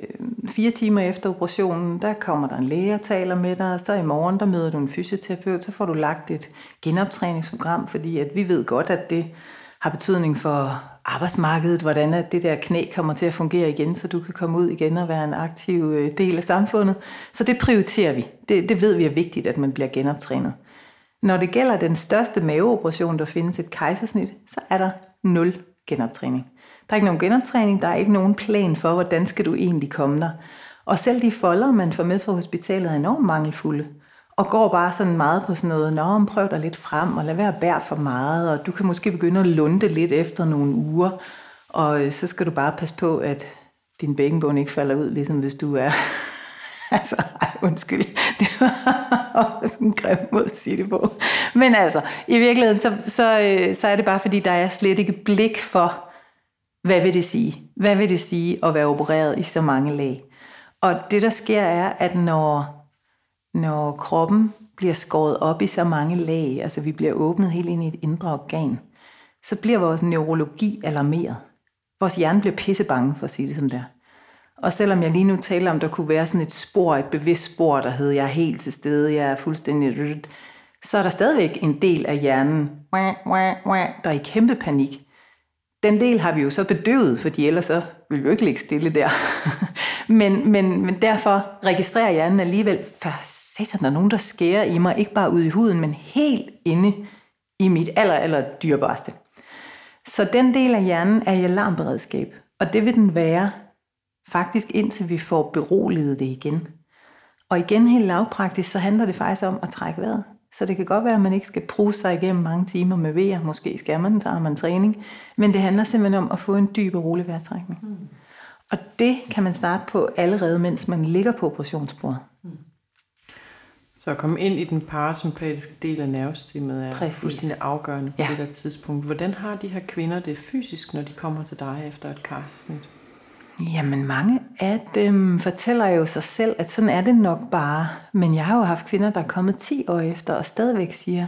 fire timer efter operationen, der kommer der en læge og taler med dig, og så i morgen, der møder du en fysioterapeut, så får du lagt et genoptræningsprogram, fordi at vi ved godt, at det har betydning for arbejdsmarkedet, hvordan at det der knæ kommer til at fungere igen, så du kan komme ud igen og være en aktiv øh, del af samfundet. Så det prioriterer vi. Det, det ved vi er vigtigt, at man bliver genoptrænet. Når det gælder den største maveoperation, der findes et kejsersnit, så er der nul genoptræning. Der er ikke nogen genoptræning, der er ikke nogen plan for, hvordan skal du egentlig komme der. Og selv de folder, man får med fra hospitalet, er enormt mangelfulde. Og går bare sådan meget på sådan noget, nå, prøv dig lidt frem, og lad være at bære for meget, og du kan måske begynde at lunde lidt efter nogle uger, og øh, så skal du bare passe på, at din bækkenbund ikke falder ud, ligesom hvis du er... (laughs) altså, ej, undskyld, (laughs) det var sådan en grim måde at sige det på. Men altså, i virkeligheden, så, så, øh, så er det bare fordi, der er slet ikke blik for, hvad vil det sige? Hvad vil det sige at være opereret i så mange lag? Og det, der sker, er, at når, når kroppen bliver skåret op i så mange lag, altså vi bliver åbnet helt ind i et indre organ, så bliver vores neurologi alarmeret. Vores hjerne bliver pissebange, for at sige det som der. Og selvom jeg lige nu taler om, der kunne være sådan et spor, et bevidst spor, der hedder, jeg er helt til stede, jeg er fuldstændig... Så er der stadigvæk en del af hjernen, der er i kæmpe panik. Den del har vi jo så bedøvet, fordi ellers så vil vi jo ikke ligge stille der. (laughs) men, men, men derfor registrerer hjernen alligevel, for satan, der er nogen, der skærer i mig, ikke bare ud i huden, men helt inde i mit aller, aller dyrbarste. Så den del af hjernen er i alarmberedskab, og det vil den være faktisk indtil vi får beroliget det igen. Og igen helt lavpraktisk, så handler det faktisk om at trække vejret. Så det kan godt være, at man ikke skal bruge sig igennem mange timer med vejr. Måske skal man, tager man træning. Men det handler simpelthen om at få en dyb og rolig vejrtrækning. Mm. Og det kan man starte på allerede, mens man ligger på operationsbordet. Mm. Så at komme ind i den parasympatiske del af nervesystemet er Præcis. fuldstændig afgørende på ja. det der tidspunkt. Hvordan har de her kvinder det fysisk, når de kommer til dig efter et karsersnit? Jamen mange af dem fortæller jo sig selv, at sådan er det nok bare. Men jeg har jo haft kvinder, der er kommet 10 år efter og stadigvæk siger,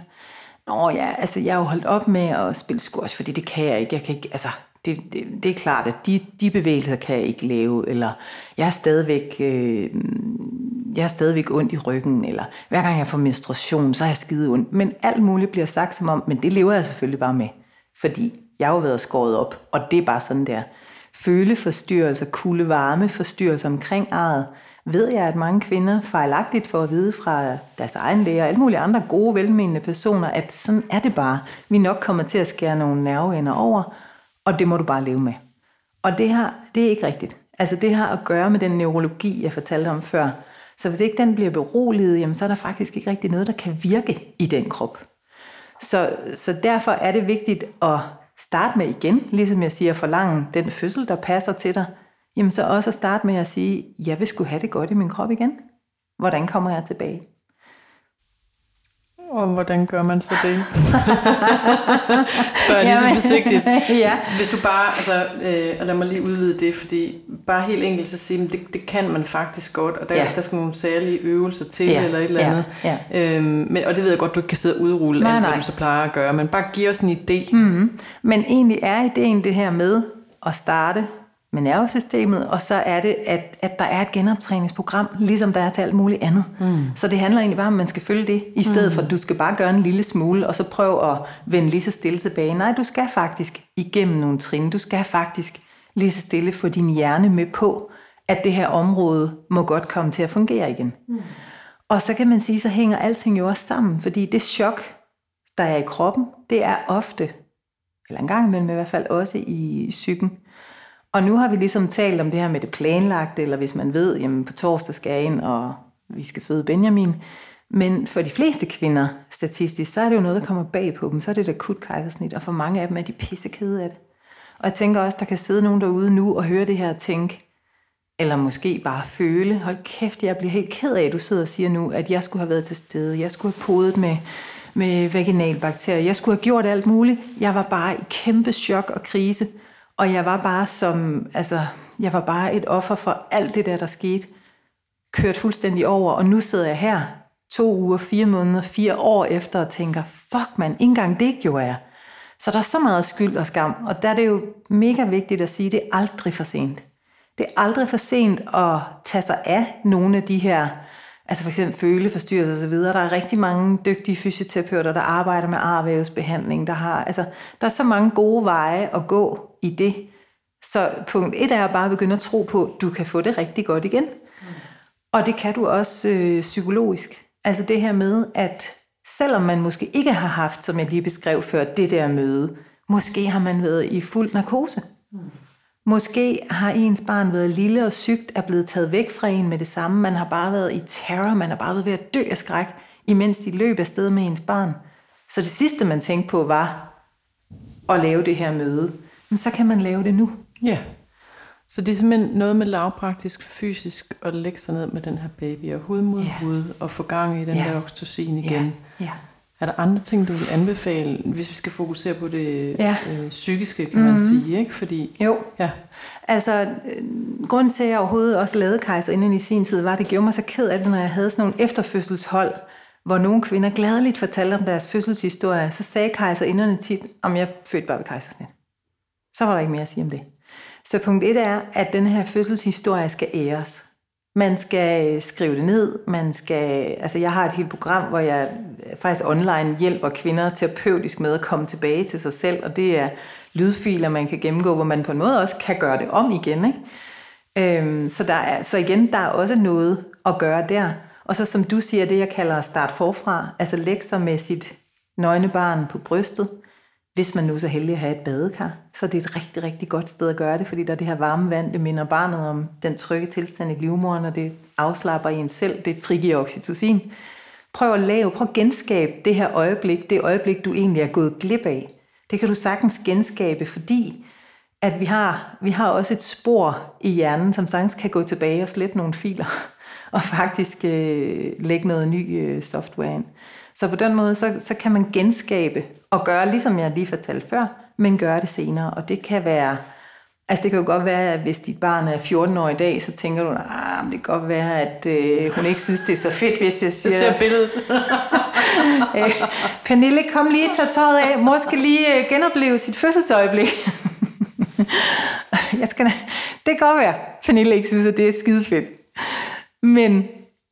Nå ja, altså jeg har jo holdt op med at spille squash, fordi det kan jeg ikke. Jeg kan ikke altså, det, det, det er klart, at de, de bevægelser kan jeg ikke lave, eller jeg er stadigvæk, øh, jeg er stadigvæk ondt i ryggen, eller hver gang jeg får menstruation, så er jeg skide ondt. Men alt muligt bliver sagt som om, men det lever jeg selvfølgelig bare med, fordi jeg har jo været skåret op, og det er bare sådan der føleforstyrrelser, kulde varme forstyrrelser omkring eget, ved jeg, at mange kvinder fejlagtigt får at vide fra deres egen læger og alle mulige andre gode, velmenende personer, at sådan er det bare. Vi nok kommer til at skære nogle nerveender over, og det må du bare leve med. Og det her, det er ikke rigtigt. Altså det har at gøre med den neurologi, jeg fortalte om før. Så hvis ikke den bliver beroliget, jamen så er der faktisk ikke rigtig noget, der kan virke i den krop. Så, så derfor er det vigtigt at starte med igen, ligesom jeg siger, forlange den fødsel, der passer til dig, jamen så også at starte med at sige, jeg vil skulle have det godt i min krop igen. Hvordan kommer jeg tilbage? Og hvordan gør man så det? (laughs) Spørger lige så forsigtigt. (laughs) ja. Hvis du bare, altså, øh, og lad mig lige udvide det, fordi bare helt enkelt så sige, det, det kan man faktisk godt, og der, ja. der skal nogle særlige øvelser til, ja. eller et eller andet. Ja. Ja. Øhm, men, og det ved jeg godt, du ikke kan sidde og udrulle nej, alt, nej. hvad du så plejer at gøre, men bare giv os en idé. Mm-hmm. Men egentlig er ideen det her med at starte med nervesystemet, og så er det, at, at der er et genoptræningsprogram, ligesom der er til alt muligt andet. Mm. Så det handler egentlig bare om, at man skal følge det, i stedet mm. for at du skal bare gøre en lille smule, og så prøve at vende lige så stille tilbage. Nej, du skal faktisk igennem nogle trin. Du skal faktisk lige så stille få din hjerne med på, at det her område må godt komme til at fungere igen. Mm. Og så kan man sige, så hænger alting jo også sammen, fordi det chok, der er i kroppen, det er ofte, eller en gang imellem i hvert fald også i psyken, og nu har vi ligesom talt om det her med det planlagte, eller hvis man ved, jamen på torsdag skal jeg ind, og vi skal føde Benjamin. Men for de fleste kvinder, statistisk, så er det jo noget, der kommer bag på dem. Så er det et akut kejsersnit, og for mange af dem er de pissekede af det. Og jeg tænker også, der kan sidde nogen derude nu og høre det her og tænke, eller måske bare føle, hold kæft, jeg bliver helt ked af, at du sidder og siger nu, at jeg skulle have været til stede, jeg skulle have podet med, med vaginalbakterier, jeg skulle have gjort alt muligt. Jeg var bare i kæmpe chok og krise. Og jeg var bare som, altså, jeg var bare et offer for alt det der, der skete. Kørt fuldstændig over, og nu sidder jeg her to uger, fire måneder, fire år efter og tænker, fuck man, ikke engang det gjorde jeg. Så der er så meget skyld og skam, og der er det jo mega vigtigt at sige, at det er aldrig for sent. Det er aldrig for sent at tage sig af nogle af de her, altså for eksempel føleforstyrrelser osv. Der er rigtig mange dygtige fysioterapeuter, der arbejder med arvævsbehandling. Der, har, altså, der er så mange gode veje at gå i det. Så punkt et er bare at begynde at tro på, at du kan få det rigtig godt igen. Mm. Og det kan du også øh, psykologisk. Altså det her med, at selvom man måske ikke har haft, som jeg lige beskrev før, det der møde, måske har man været i fuld narkose. Mm. Måske har ens barn været lille og sygt, er blevet taget væk fra en med det samme. Man har bare været i terror, man har bare været ved at dø af skræk, imens de løb afsted med ens barn. Så det sidste, man tænkte på, var at lave det her møde. Men så kan man lave det nu. Ja. Så det er simpelthen noget med lavpraktisk fysisk at lægge sig ned med den her baby og hud mod yeah. hud og få gang i den yeah. der oxytocin igen. Yeah. Yeah. Er der andre ting, du vil anbefale, hvis vi skal fokusere på det ja. øh, psykiske, kan man mm-hmm. sige? Ikke? Fordi, jo. Ja. Altså, øh, grunden til, at jeg overhovedet også lavede kejser inden i sin tid, var, at det gjorde mig så ked af det, når jeg havde sådan nogle efterfødselshold, hvor nogle kvinder gladeligt fortalte om deres fødselshistorie, så sagde kejserinderne tit, om jeg fødte bare ved kejsersnit. Så var der ikke mere at sige om det. Så punkt et er, at den her fødselshistorie skal æres. Man skal øh, skrive det ned, man skal, altså jeg har et helt program, hvor jeg øh, faktisk online hjælper kvinder terapeutisk med at komme tilbage til sig selv, og det er lydfiler, man kan gennemgå, hvor man på en måde også kan gøre det om igen. Ikke? Øhm, så, der er, så igen, der er også noget at gøre der. Og så som du siger, det jeg kalder at starte forfra, altså lægge sig med sit nøgne barn på brystet, hvis man nu er så heldig at have et badekar, så er det et rigtig, rigtig godt sted at gøre det, fordi der er det her varme vand, det minder barnet om den trygge tilstand i livmoderen, og det afslapper en selv, det frigiver oxytocin. Prøv at lave, prøv at genskabe det her øjeblik, det øjeblik, du egentlig er gået glip af. Det kan du sagtens genskabe, fordi at vi har, vi har også et spor i hjernen, som sagtens kan gå tilbage og slette nogle filer, (laughs) og faktisk øh, lægge noget ny øh, software ind. Så på den måde, så, så kan man genskabe og gøre, ligesom jeg lige fortalte før, men gøre det senere. Og det kan være, altså det kan jo godt være, at hvis dit barn er 14 år i dag, så tænker du, ah, det kan godt være, at øh, hun ikke synes, det er så fedt, hvis jeg (laughs) siger... Jeg ser billedet. (laughs) øh, Pernille, kom lige, tag tøjet af. Mor skal lige øh, genopleve sit fødselsøjeblik. (laughs) jeg skal, det kan godt være, Pernille ikke synes, at det er skide fedt. Men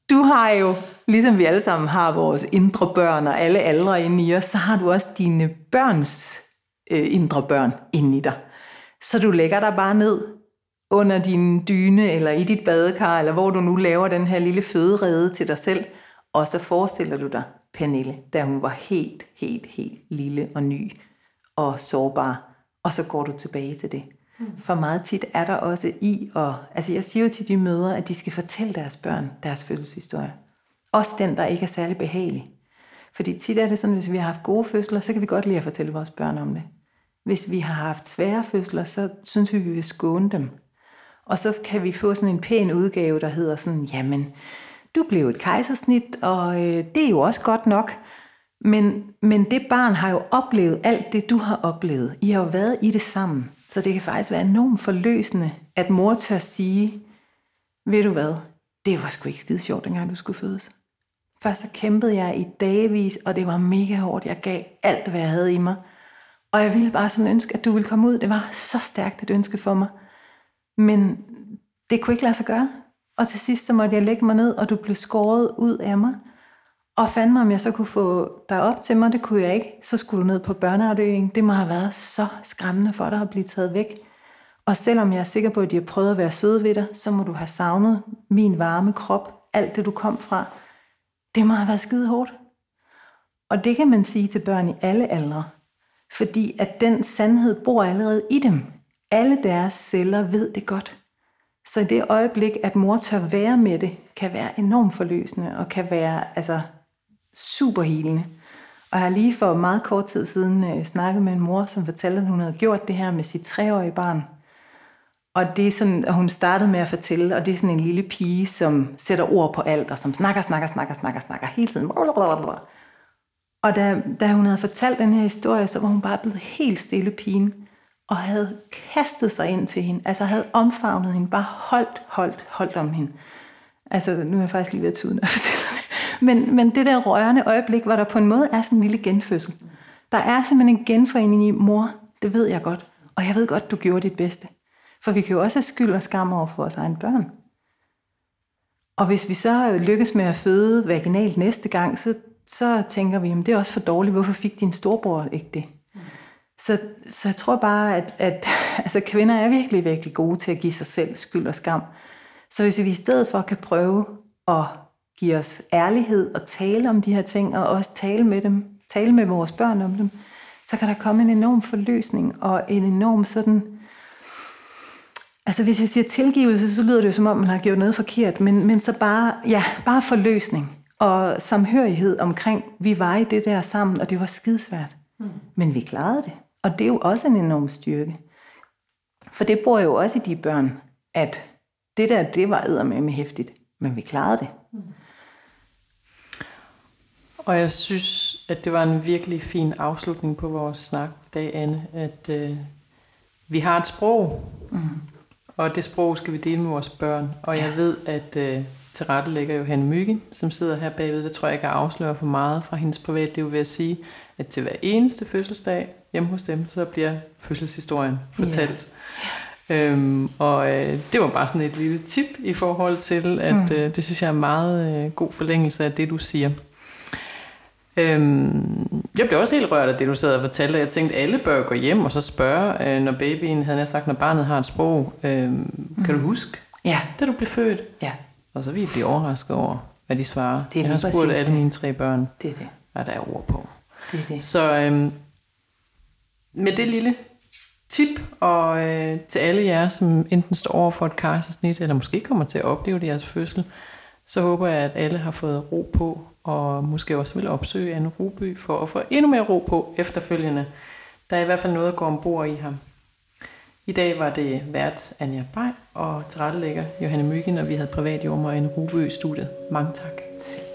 du har jo ligesom vi alle sammen har vores indre børn og alle aldre inde i os, så har du også dine børns øh, indre børn inde i dig. Så du lægger dig bare ned under din dyne, eller i dit badekar, eller hvor du nu laver den her lille føderede til dig selv, og så forestiller du dig Pernille, da hun var helt, helt, helt lille og ny og sårbar, og så går du tilbage til det. Mm. For meget tit er der også i, og altså jeg siger jo til de mødre, at de skal fortælle deres børn deres fødselshistorie. Også den, der ikke er særlig behagelig. Fordi tit er det sådan, hvis vi har haft gode fødsler, så kan vi godt lide at fortælle vores børn om det. Hvis vi har haft svære fødsler, så synes vi, vi vil skåne dem. Og så kan vi få sådan en pæn udgave, der hedder sådan, jamen, du blev et kejsersnit, og øh, det er jo også godt nok. Men, men det barn har jo oplevet alt det, du har oplevet. I har jo været i det sammen. Så det kan faktisk være enormt forløsende, at mor tør sige, ved du hvad, det var sgu ikke skide sjovt, dengang du skulle fødes. Først så kæmpede jeg i dagevis, og det var mega hårdt. Jeg gav alt, hvad jeg havde i mig. Og jeg ville bare sådan ønske, at du ville komme ud. Det var så stærkt et ønske for mig. Men det kunne ikke lade sig gøre. Og til sidst så måtte jeg lægge mig ned, og du blev skåret ud af mig. Og fandt mig, om jeg så kunne få dig op til mig. Det kunne jeg ikke. Så skulle du ned på børneafdelingen. Det må have været så skræmmende for dig at blive taget væk. Og selvom jeg er sikker på, at de har prøvet at være søde ved dig, så må du have savnet min varme krop, alt det du kom fra det må have været skide hårdt. Og det kan man sige til børn i alle aldre. Fordi at den sandhed bor allerede i dem. Alle deres celler ved det godt. Så i det øjeblik, at mor tør være med det, kan være enormt forløsende og kan være altså, super helende. Og jeg har lige for meget kort tid siden øh, snakket med en mor, som fortalte, at hun havde gjort det her med sit treårige barn. Og det er sådan, at hun startede med at fortælle, og det er sådan en lille pige, som sætter ord på alt, og som snakker, snakker, snakker, snakker, snakker hele tiden. Og da, da hun havde fortalt den her historie, så var hun bare blevet helt stille pigen. og havde kastet sig ind til hende, altså havde omfavnet hende, bare holdt, holdt, holdt om hende. Altså, nu er jeg faktisk lige ved at tude, når jeg fortæller det. Men, men det der rørende øjeblik, hvor der på en måde er sådan en lille genfødsel. Der er simpelthen en genforening i, mor, det ved jeg godt, og jeg ved godt, du gjorde dit bedste. For vi kan jo også have skyld og skam over for vores egne børn. Og hvis vi så lykkes med at føde vaginalt næste gang, så, så tænker vi, at det er også for dårligt. Hvorfor fik din storbror ikke det? Så, så jeg tror bare, at, at (laughs) altså, kvinder er virkelig, virkelig gode til at give sig selv skyld og skam. Så hvis vi i stedet for kan prøve at give os ærlighed og tale om de her ting, og også tale med dem, tale med vores børn om dem, så kan der komme en enorm forløsning og en enorm sådan... Altså hvis jeg siger tilgivelse, så lyder det jo som om, man har gjort noget forkert, men, men så bare, ja, bare forløsning og samhørighed omkring, vi var i det der sammen, og det var skidesvært. Mm. Men vi klarede det. Og det er jo også en enorm styrke. For det bor jo også i de børn, at det der, det var med hæftigt, men vi klarede det. Mm. Og jeg synes, at det var en virkelig fin afslutning på vores snak i dag, Anne, at øh, vi har et sprog, mm. Og det sprog skal vi dele med vores børn. Og jeg ved, at øh, til rette ligger Johanne Myggen, som sidder her bagved. Det tror jeg ikke, jeg afslører for meget fra hendes privatliv ved at sige, at til hver eneste fødselsdag hjemme hos dem, så bliver fødselshistorien fortalt. Yeah. Øhm, og øh, det var bare sådan et lille tip i forhold til, at mm. øh, det synes jeg er meget øh, god forlængelse af det, du siger. Øhm, jeg blev også helt rørt af det, du sad og fortalte. Jeg tænkte, alle bør gå hjem og så spørge, øh, når babyen, havde jeg sagt, når barnet har et sprog. Øh, mm. Kan du huske, ja. da du blev født? Ja. Og så vil jeg blive overrasket over, hvad de svarer. Det er jeg har spurgt alle mine tre børn, det er det. hvad der er ord på. Det er det. Så øhm, med det lille tip, og øh, til alle jer, som enten står over for et kejsersnit, eller måske kommer til at opleve det jeres fødsel, så håber jeg, at alle har fået ro på, og måske også vil opsøge en Ruby for at få endnu mere ro på efterfølgende. Der er i hvert fald noget at gå ombord i ham. I dag var det vært Anja Bay og tilrettelægger Johanne Myggen, og vi havde privat jordmor en Ruby i studiet. Mange tak. Selv tak.